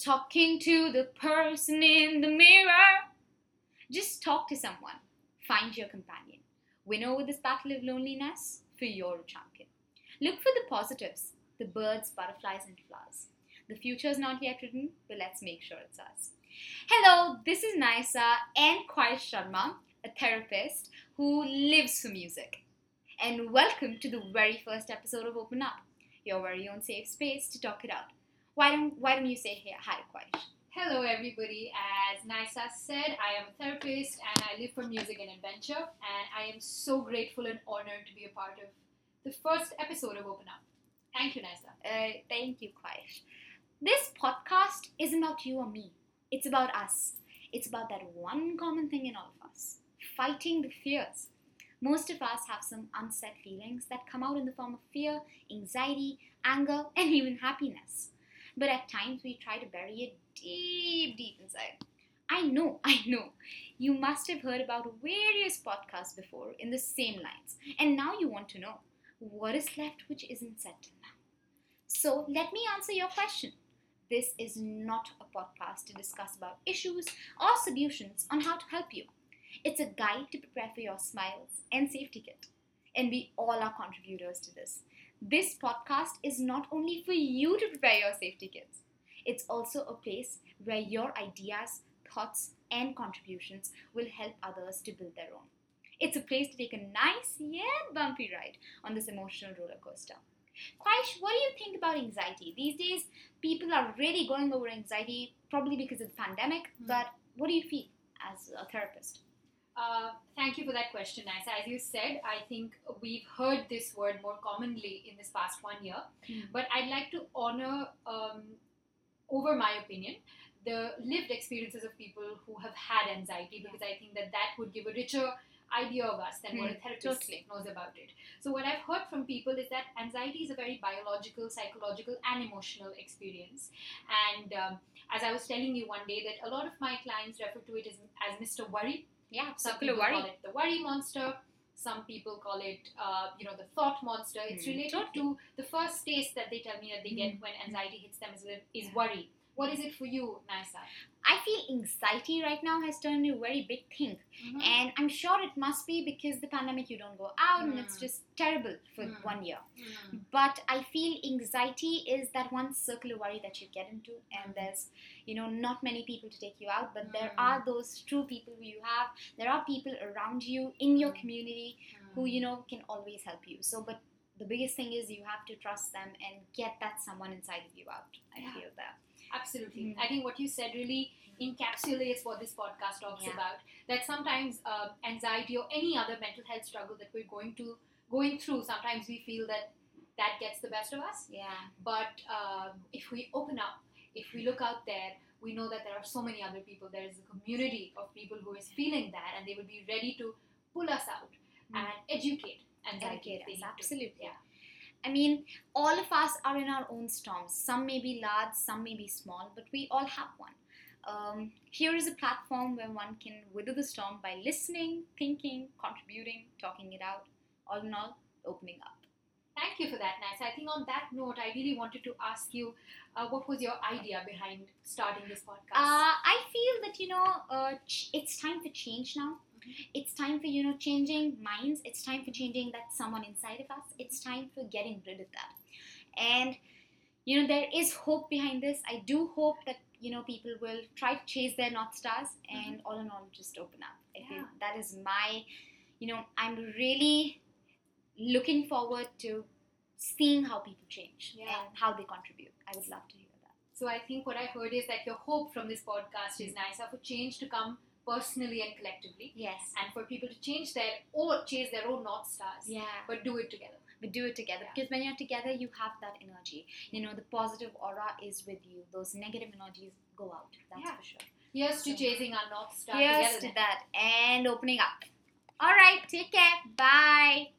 talking to the person in the mirror. Just talk to someone. Find your companion. Win over this battle of loneliness, for you're a champion. Look for the positives the birds, butterflies, and flowers. The future is not yet written, but let's make sure it's us. Hello, this is Naisa and Kwaish Sharma, a therapist who lives for music. And welcome to the very first episode of Open Up, your very own safe space to talk it out. Why don't Why don't you say hi, Kwaish? Hello, everybody. As Naisa said, I am a therapist and I live for music and adventure. And I am so grateful and honored to be a part of the first episode of Open Up. Thank you, Naisa. Uh, thank you, Kwaish. This podcast isn't about you or me. It's about us. It's about that one common thing in all of us fighting the fears. Most of us have some unsaid feelings that come out in the form of fear, anxiety, anger, and even happiness. But at times we try to bury it deep, deep inside. I know, I know. You must have heard about various podcasts before in the same lines, and now you want to know what is left which isn't till now. So let me answer your question. This is not a podcast to discuss about issues or solutions on how to help you. It's a guide to prepare for your smiles and safety kit. And we all are contributors to this. This podcast is not only for you to prepare your safety kits, it's also a place where your ideas, thoughts, and contributions will help others to build their own. It's a place to take a nice yet bumpy ride on this emotional roller coaster. Kwaish, what do you think about anxiety? These days, people are really going over anxiety, probably because of the pandemic, Mm. but what do you feel as a therapist? Uh, thank you for that question, Naisa. As you said, I think we've heard this word more commonly in this past one year. Mm. But I'd like to honor, um, over my opinion, the lived experiences of people who have had anxiety because I think that that would give a richer idea of us than what a Hmm, therapist totally. knows about it. So, what I've heard from people is that anxiety is a very biological, psychological, and emotional experience. And um, as I was telling you one day, that a lot of my clients refer to it as, as Mr. Worry. Yeah, Some people worry. call it the worry monster. Some people call it, uh, you know, the thought monster. It's Hmm, related totally. to the first taste that they tell me that they get when anxiety hits them is, is worry. What is it for you, Naisa? I feel anxiety right now has turned into a very big thing. Mm-hmm. And I'm sure it must be because the pandemic, you don't go out and it's Mm. just terrible for Mm. one year. Mm. But I feel anxiety is that one circular worry that you get into, and Mm. there's, you know, not many people to take you out, but there Mm. are those true people who you have. There are people around you in your Mm. community who, you know, can always help you. So, but the biggest thing is you have to trust them and get that someone inside of you out. I Yeah. feel that. Absolutely. Mm. I think what you said really encapsulates what this podcast talks Yeah. about. That sometimes uh, anxiety or any other mental health struggle that we're going to going through, sometimes we feel that that gets the best of us. Yeah. But um, if we open up, if we look out there, we know that there are so many other people. There is a community of people who is feeling that, and they will be ready to pull us out Mm. and educate anxiety. Educate us, absolutely. Yeah. I mean, all of us are in our own storms. Some may be large, some may be small, but we all have one. Um, here is a platform where one can wither the storm by listening, thinking, contributing, talking it out. All in all, opening up. Thank you for that, Naisa. I think on that note, I really wanted to ask you, uh, what was your idea behind starting this podcast? Uh, I feel that you know, uh, ch- it's time for change now. It's time for you know changing minds. It's time for changing that someone inside of us. It's time for getting rid of that. And you know, there is hope behind this. I do hope that you know people will try to chase their north stars mm-hmm. and all in all just open up. I Yeah. that is my, you know, I'm really looking forward to seeing how people change Yeah. and how they contribute. I would love to hear that. so I think what I heard is that your hope from this podcast is nice for change to come personally and collectively, Yes. and for people to change their or chase their own north stars, Yeah. but do it together. But do it together Yeah. because when you're together you have that energy you know the positive aura is with you those negative energies go out that's Yeah. for sure Here's to chasing our north star yes together. to that and opening up all right take care bye